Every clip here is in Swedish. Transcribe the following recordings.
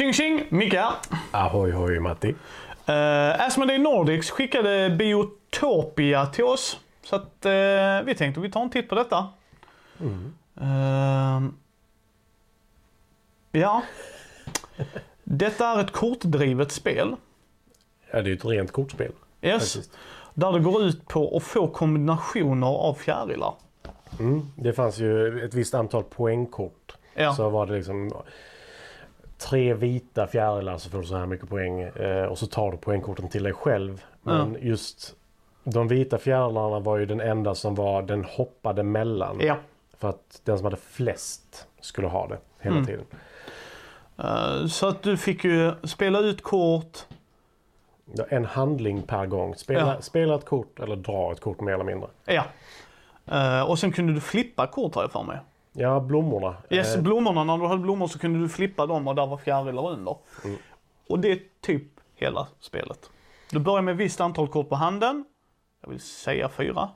Tjing tjing! Micke här. Ahoy hoj Matti. Uh, Asmodee Nordics skickade Biotopia till oss. Så att uh, vi tänkte vi tar en titt på detta. Uh, ja. Detta är ett kortdrivet spel. Ja, det är ett rent kortspel. Yes. Faktiskt. Där det går ut på att få kombinationer av fjärilar. Mm. Det fanns ju ett visst antal poängkort. Ja. Så var det liksom tre vita fjärilar så får du så här mycket poäng. Eh, och så tar du poängkorten till dig själv. Men just de vita fjärilarna var ju den enda som var den hoppade mellan. Ja. För att den som hade flest skulle ha det hela Mm. tiden. Eh, så att du fick ju spela ut kort. Ja, En handling per gång. Spela, Ja. spela ett kort eller dra ett kort mer eller mindre. Ja. Eh, och sen kunde du flippa kort har jag för mig. Ja, blommorna. Yes, Eh, blommorna, när du hade blommor så kunde du flippa dem och där var fjärilar under. Mm. Och det är typ hela spelet. Du börjar med ett visst antal kort på handen. Jag vill säga fyra.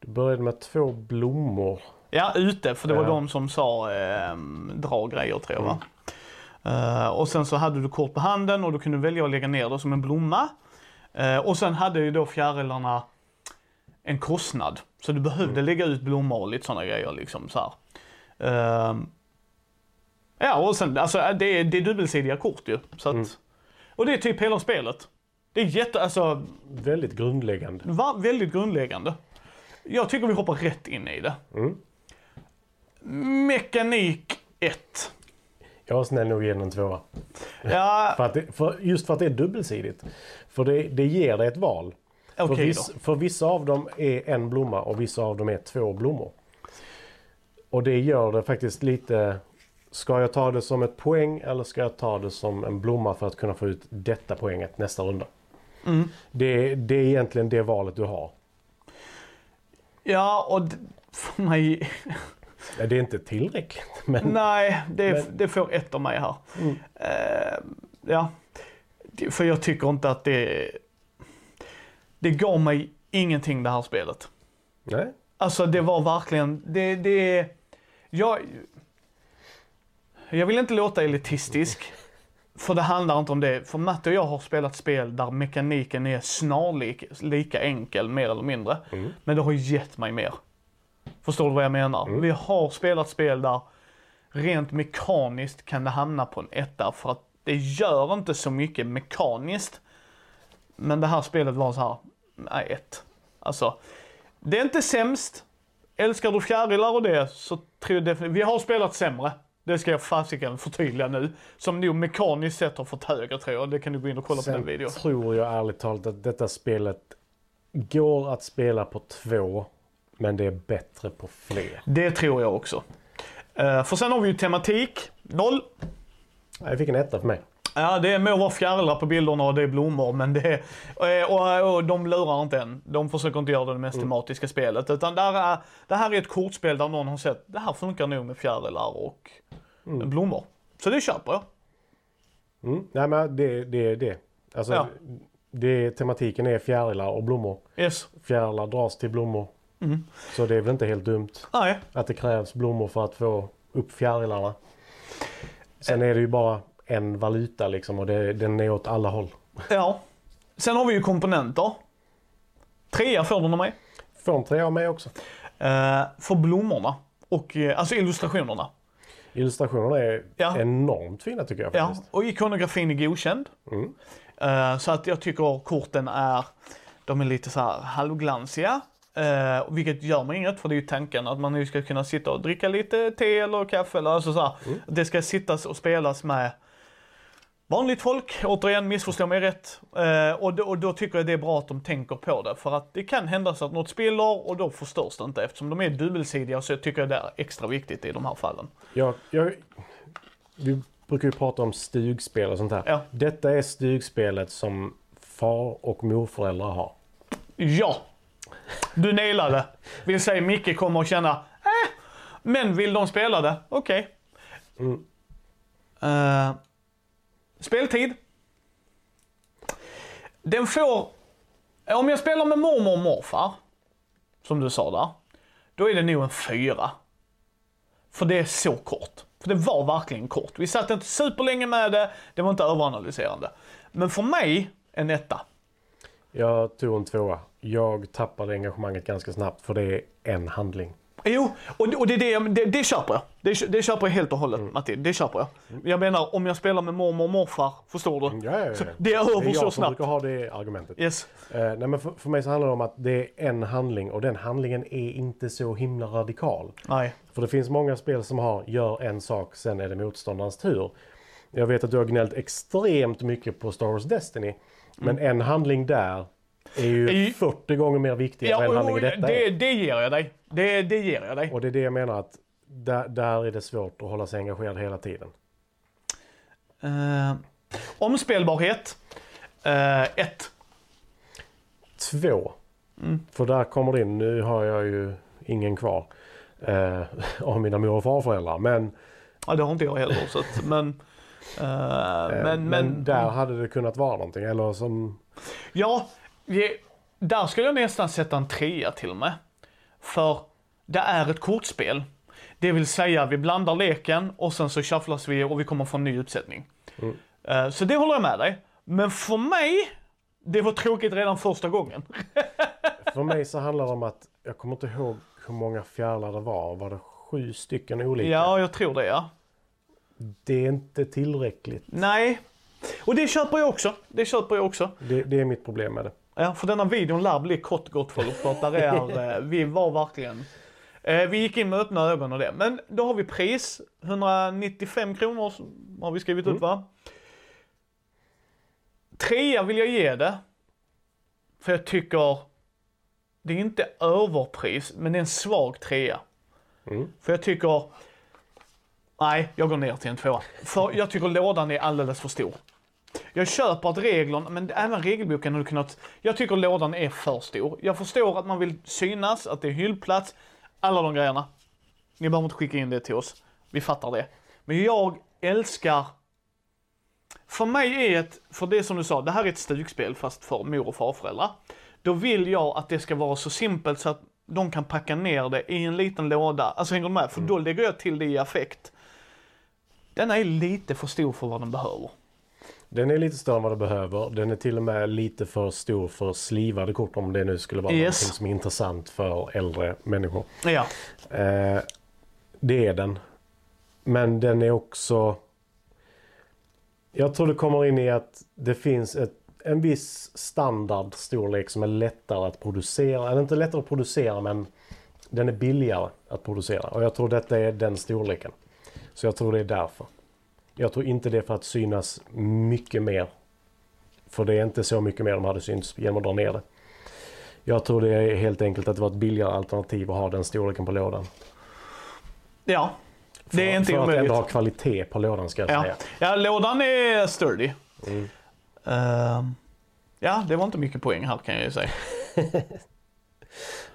Du började med två blommor. Ja, ute, för det var Ja. de som sa eh, dra grejer tror jag va? Eh, och sen så hade du kort på handen och då kunde du välja att lägga ner det som en blomma. Eh, och sen hade ju då fjärilarna en kostnad. Så du behövde lägga ut blommor och lite sådana grejer liksom så här. Ehm, ja, och sen, alltså det är, det är dubbelsidiga kort ju. Så att, Mm. Och det är typ hela spelet. Det är jätte, alltså, Väldigt grundläggande. var väldigt grundläggande. Jag tycker vi hoppar rätt in i det. Mm. Mekanik 1. Jag snäll nog ge den en tvåa. Ja, För att det, för, just för att det är dubbelsidigt. För det, det ger dig ett val. okej för, viss, för vissa av dem är en blomma och vissa av dem är två blommor. Och det gör det faktiskt lite... Ska jag ta det som ett poäng eller ska jag ta det som en blomma för att kunna få ut detta poänget nästa runda? Mm. Det, det är egentligen det valet du har. Ja, och för mig... Det är inte tillräckligt. Men Nej, det, Men- det får ett av mig här. Mm. Eh, ja, för jag tycker inte att det... Det gav mig ingenting det här spelet. nej. Alltså det var verkligen, det, det, jag, jag vill inte låta elitistisk. För det handlar inte om det. För Matte och jag har spelat spel där mekaniken är snarlik, lika enkel mer eller mindre. Mm. Men det har gett mig mer. Förstår du vad jag menar? Mm. Vi har spelat spel där rent mekaniskt kan det hamna på en etta för att det gör inte så mycket mekaniskt. Men det här spelet var så här, nej ett. Alltså, det är inte sämst. Älskar du fjärilar och det så tror jag definitivt, vi har spelat sämre. Det ska jag fasiken förtydliga nu. Som nog mekaniskt sett har fått högre tror jag. Det kan du gå in och kolla på den Sen videon. tror jag ärligt talat att detta spelet går att spela på två. Men det är bättre på fler. Det tror jag också. Eh, för sen har vi ju tematik. Noll. Jag fick en etta för mig. Ja, det må vara fjärilar på bilderna och det är blommor, men det är, och, och, och de lurar inte än. De försöker inte göra det mest tematiska spelet. Utan där är, det här är ett kortspel där någon har sett, det här funkar nog med fjärilar och blommor. Så det köper jag. Mm. Nej men det, det är det. Alltså, Ja. det. Tematiken är fjärilar och blommor. Yes. Fjärilar dras till blommor. Mm. Så det är väl inte helt dumt Nej. att det krävs blommor för att få upp fjärilarna. Sen är det ju bara en valuta liksom och det, den är åt alla håll. Ja. Sen har vi ju komponenter. Trea får den av mig. Får en trea av mig också. Eh, för blommorna. Och, eh, alltså illustrationerna. Illustrationerna är Ja. enormt fina tycker jag Ja, faktiskt. och ikonografin är godkänd. Mm. Eh, så att jag tycker korten är, de är lite så här halvglansiga. Uh, vilket gör mig inget, för det är ju tanken att man nu ska kunna sitta och dricka lite te eller kaffe eller alltså så här. Det ska sittas och spelas med vanligt folk. Återigen, missförstå mig rätt. Eh, och, då, och då tycker jag det är bra att de tänker på det. För att det kan hända så att något spiller och då förstörs det inte. Eftersom de är dubbelsidiga så tycker jag det är extra viktigt i de här fallen. Jag, jag, vi brukar ju prata om stugspel och sånt här. Ja. Detta är stugspelet som far och morföräldrar har. Ja! Du nailade. Vill säga Micke kommer att känna, äh, men vill de spela det? Okej. Mm. Eh, speltid. Den får, om jag spelar med mormor och morfar, som du sa där, då är det nog en fyra. För det är så kort. För det var verkligen kort. Vi satt inte superlänge med det, det var inte överanalyserande. Men för mig, en etta. Jag tog en tvåa. Jag tappade engagemanget ganska snabbt för det är en handling. Jo, och det, och det, det, det, det köper jag. Det, det köper jag helt och hållet, Matti. Det köper jag. Jag menar, om jag spelar med mormor och morfar, förstår du? Ja, ja, ja. Så det är över det är så jag som snabbt. brukar ha det argumentet. Yes. Eh, nej, men för, för mig så handlar det om att det är en handling och den handlingen är inte så himla radikal. Nej. För det finns många spel som har gör en sak, sen är det motståndarens tur. Jag vet att du har gnällt extremt mycket på Star Wars Destiny. Men en handling där är ju Mm. Är ju- 40 gånger mer viktig än Ja, handling och, i detta det, är. det ger jag dig. Det, det ger jag dig. Och det är det jag menar att där, där är det svårt att hålla sig engagerad hela tiden. Uh, omspelbarhet. Uh, ett. Två. För där kommer det in, nu har jag ju ingen kvar eh, av mina mor och farföräldrar. Men, Ja, det har inte jag heller. Så att, men, eh, eh, men, men, men, där hade det kunnat vara någonting. Eller som, Ja, där skulle jag nästan sätta en trea till och med. För det är ett kortspel. Det vill säga, vi blandar leken och sen så shufflas vi och vi kommer få en ny uppsättning. Mm. Eh, Så det håller jag med dig. Men för mig, det var tråkigt redan första gången. för mig så handlar det om att jag kommer inte ihåg hur många fjärilar det var. Var det sju stycken olika? Ja, jag tror det ja. Det är inte tillräckligt. Nej. Och det köper jag också. Det köper jag också. Det, det är mitt problem med det. Ja, för denna videon lär bli kort gott folk. För att där är, vi var verkligen... Eh, vi gick in med öppna ögon och det. Men då har vi pris. 195 kronor har vi skrivit upp va? Trea vill jag ge det. För jag tycker det är inte överpris, men det är en svag trea. Mm. För jag tycker, nej, jag går ner till en tvåa. För jag tycker lådan är alldeles för stor. Jag köper att reglerna, men även regelboken hade kunnat, jag tycker lådan är för stor. Jag förstår att man vill synas, att det är hyllplats, alla de grejerna. Ni behöver inte skicka in det till oss. Vi fattar det. Men jag älskar för mig är ett, för det som du sa, det här är ett stugspel fast för mor och farföräldrar. Då vill jag att det ska vara så simpelt så att de kan packa ner det i en liten låda. Alltså hänger du med? För då lägger jag till det i affekt. Denna är lite för stor för vad den behöver. Den är lite större än vad det behöver. Den är till och med lite för stor för slivade kort om det nu skulle vara Yes. någonting som är intressant för äldre människor. Ja. Eh, det är den. Men den är också... Jag tror det kommer in i att det finns ett, en viss standardstorlek som är lättare att producera. Eller inte lättare att producera men den är billigare att producera. Och jag tror detta är den storleken. Så jag tror det är därför. Jag tror inte det är för att synas mycket mer. För det är inte så mycket mer de hade synts genom att dra ner det. Jag tror det är helt enkelt att det var ett billigare alternativ att ha den storleken på lådan. Ja. Det är För- inte för att omöjligt. ändå ha kvalitet på lådan ska jag Ja. säga. ja, lådan är sturdy. Mm. Ehm, ja, det var inte mycket poäng här kan jag ju säga.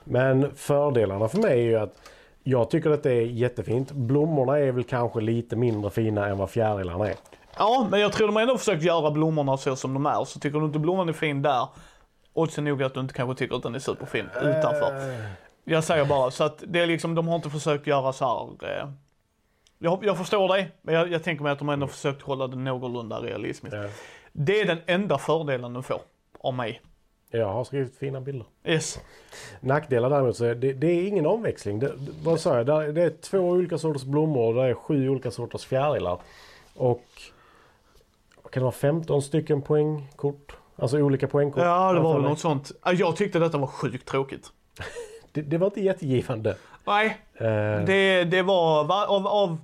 Men fördelarna för mig är ju att jag tycker att det är jättefint. Blommorna är väl kanske lite mindre fina än vad fjärilarna är. Ja, men jag tror de har ändå försökt göra blommorna så som de är. Så tycker du inte blomman är fin där, oddsen är nog att du inte kanske tycker att den är superfin utanför. Eh, Jag säger bara, så att det är liksom, de har inte försökt göra så här. Eh, jag, jag förstår dig, men jag, jag tänker mig att de ändå försökt hålla det någorlunda realistiskt. Det är den enda fördelen du får av mig. Jag har skrivit fina bilder. Yes. Nackdelar däremot så är det, det är ingen omväxling. Det, det- vad sa jag? Det, det är två olika sorters blommor och det är sju olika sorters fjärilar. Och kan det vara 15 stycken poängkort? Alltså olika poängkort. Ja, det var väl något sånt. Ja, Jag tyckte detta var sjukt tråkigt. Det, det var inte jättegivande. Nej, Eh, det, det var va, av, av,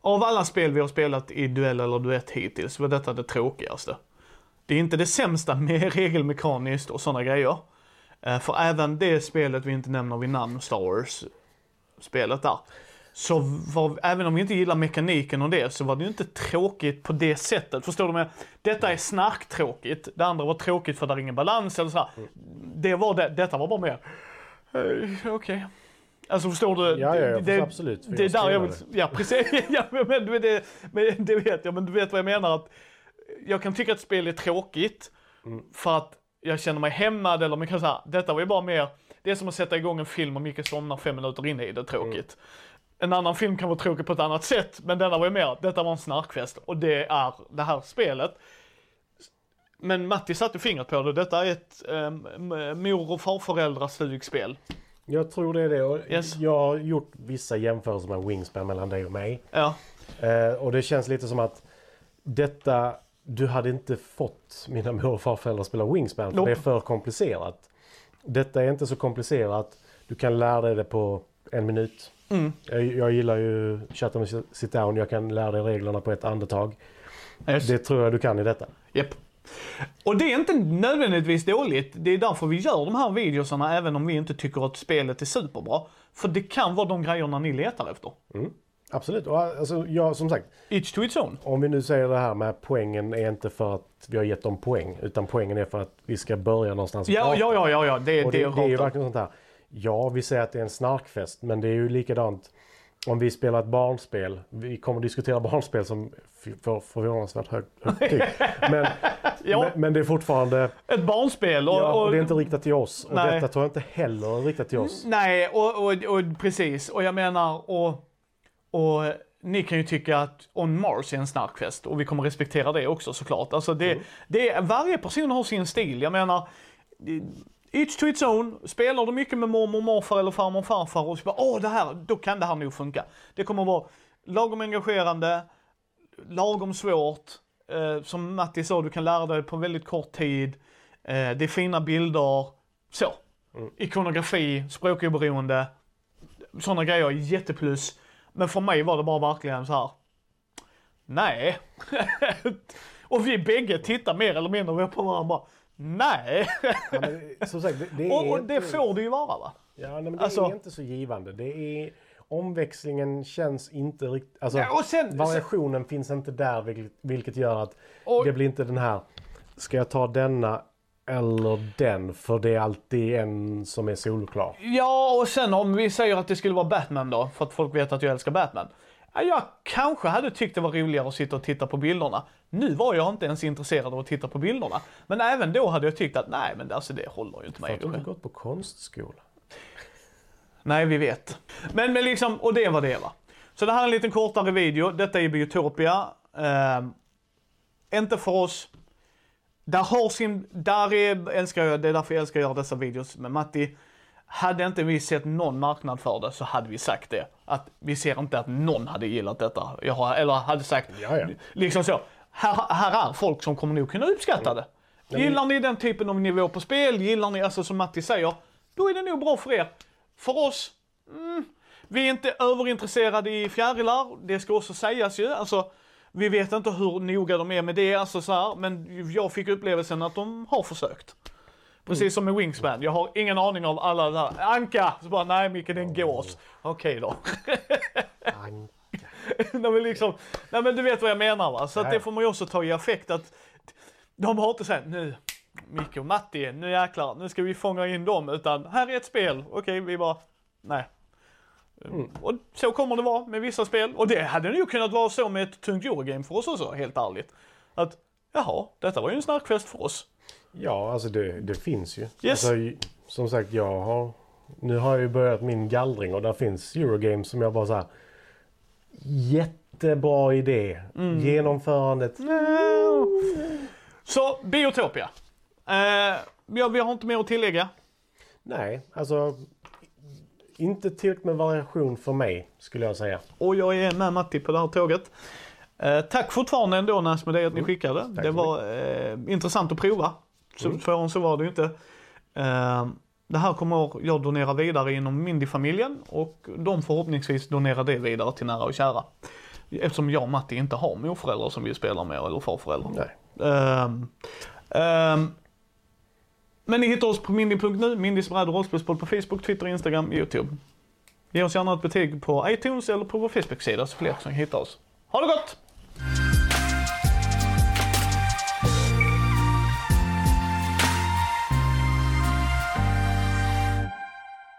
av alla spel vi har spelat i duell eller duett hittills var detta det tråkigaste. Det är inte det sämsta med regelmekaniskt och sådana grejer. Eh, För även det spelet vi inte nämner vid namn, Star Wars-spelet där. Så var, även om vi inte gillar mekaniken och det så var det ju inte tråkigt på det sättet. Förstår du mig? Detta är snarktråkigt. Det andra var tråkigt för där är ingen balans eller sådär. Det var det, detta var bara mer, eh, okej. Alltså förstår du? ja, ja, jag det, absolut. det är där jag vill, ja precis, ja, men, men, det, men det vet jag, men du vet vad jag menar att jag kan tycka att spel är tråkigt Mm. för att jag känner mig hämmad eller man kan säga, detta var ju bara mer, det är som att sätta igång en film och Micke somnar fem minuter in i det, tråkigt. en annan film kan vara tråkig på ett annat sätt, men denna var ju mer, detta var en snarkfest. Och det är det här spelet. Men Matti satte fingret på det, detta är ett um, mor och farföräldrars stugspel. Jag tror det är det. Och Yes. Jag har gjort vissa jämförelser med Wingspan mellan dig och mig. Ja, Eh, och det känns lite som att detta, du hade inte fått mina mor och farföräldrar spela Wingspan för Nope. det är för komplicerat. Detta är inte så komplicerat. Du kan lära dig det på en minut. Mm. Jag, jag gillar ju Shut and Sit Down. Jag kan lära dig reglerna på ett andetag. yes. Det tror jag du kan i detta. Japp. Och det är inte nödvändigtvis dåligt. Det är därför vi gör de här videosarna även om vi inte tycker att spelet är superbra. För det kan vara de grejerna ni letar efter. Absolut. Och alltså, jag, som sagt, Each to its own. om vi nu säger det här med poängen är inte för att vi har gett dem poäng. Utan poängen är för att vi ska börja någonstans. Ja, ja, ja, ja, ja. Det, Och det, det, det är ju verkligen sånt här. Ja, vi säger att det är en snarkfest, men det är ju likadant om vi spelar ett barnspel. Vi kommer att diskutera barnspel som får förvånansvärt högt betyg. Men, Ja. men, men det är fortfarande, Ett barnspel och... ja, och och det är inte riktat till oss. Och Nej. detta tror jag inte heller är riktat till oss. Nej, och, och, och precis. Och jag menar, och, och ni kan ju tycka att On Mars är en snarkfest och vi kommer respektera det också såklart. Alltså det, det är, varje person har sin stil. Jag menar, each to its own. Spelar du mycket med mormor, morfar eller farmor farfar och så bara, åh det här, då kan det här nog funka. Det kommer vara lagom engagerande, lagom svårt. Eh, som Matti sa, du kan lära dig på väldigt kort tid. Eh, det är fina bilder. Så. Ikonografi, språkoberoende. Sådana grejer jätteplus. Men för mig var det bara verkligen så här. Nej. och vi bägge tittar mer eller mindre på varandra och bara. Nej. Ja, men, som sagt, det, det och, och det inte- får det ju vara va? Ja, nej, men det Alltså- är inte så givande. Det är, omväxlingen känns inte riktigt... Alltså, Ja, sen- variationen finns inte där vilket, vilket gör att Och- det blir inte den här... Ska jag ta denna eller den? För det är alltid en som är solklar. Ja, och sen om vi säger att det skulle vara Batman då, för att folk vet att jag älskar Batman. Ja, jag kanske hade tyckt det var roligare att sitta och titta på bilderna. Nu var jag inte ens intresserad av att titta på bilderna. Men även då hade jag tyckt att nej, men alltså det håller ju inte För mig. att du inte gått på konstskola. Nej, vi vet. Men, men liksom, och det var det va. Så det här är en liten kortare video. Detta är Biotopia. Ehm, inte för oss. Där har sin, där är, älskar jag, det är därför jag älskar att göra dessa videos med Matti. Hade inte vi sett någon marknad för det så hade vi sagt det. Att vi ser inte att någon hade gillat detta. Har, eller hade sagt, Ja, ja. liksom så. Här, här är folk som kommer nog kunna uppskatta det. men- Gillar ni den typen av nivå på spel, gillar ni, alltså som Matti säger, då är det nog bra för er. För oss, mm, vi är inte överintresserade i fjärilar, det ska också sägas ju. Alltså, vi vet inte hur noga de är med det, alltså så här, men jag fick upplevelsen att de har försökt. Precis som med Wingspan, jag har ingen aning av alla där. Anka! Så bara, nej Micke det är en gås. Okej då. Anka. nej, men liksom, nej men du vet vad jag menar va? Så det får man ju också ta i affekt att de har inte sagt nu, Micke och Matti, nu jäklar, nu ska vi fånga in dem. Utan här är ett spel, okej vi bara, nej. Mm. Och så kommer det vara med vissa spel. Och det hade nog kunnat vara så med ett tungt Eurogame för oss också, helt ärligt. Att, jaha, detta var ju en snarkfest för oss. Ja, alltså det, det finns ju. Yes. Alltså, som sagt, jag har... Nu har jag ju börjat min gallring och där finns Eurogames som jag bara så här. Jättebra idé. Mm. Genomförandet. Så, Biotopia. Eh, ja, vi har inte mer att tillägga. Nej, alltså. Inte tillräckligt med variation för mig skulle jag säga. Och jag är med Matti på det här tåget. Eh, tack fortfarande ändå Nas med det att ni skickade. det så var eh, intressant att prova. Så, Mm. Svårare än så var det ju inte. Eh, det här kommer jag donera vidare inom Mindy-familjen och de förhoppningsvis donerar det vidare till nära och kära. Eftersom jag och Matti inte har morföräldrar som vi spelar med eller farföräldrar. Nej. Ehm, ehm, men ni hittar oss på mindy.nu, Mindys bräd och rollspelspodd på Facebook, Twitter, Instagram, Youtube. Ge oss gärna ett betyg på iTunes eller på vår Facebook-sida så fler som hittar oss. Ha det gott!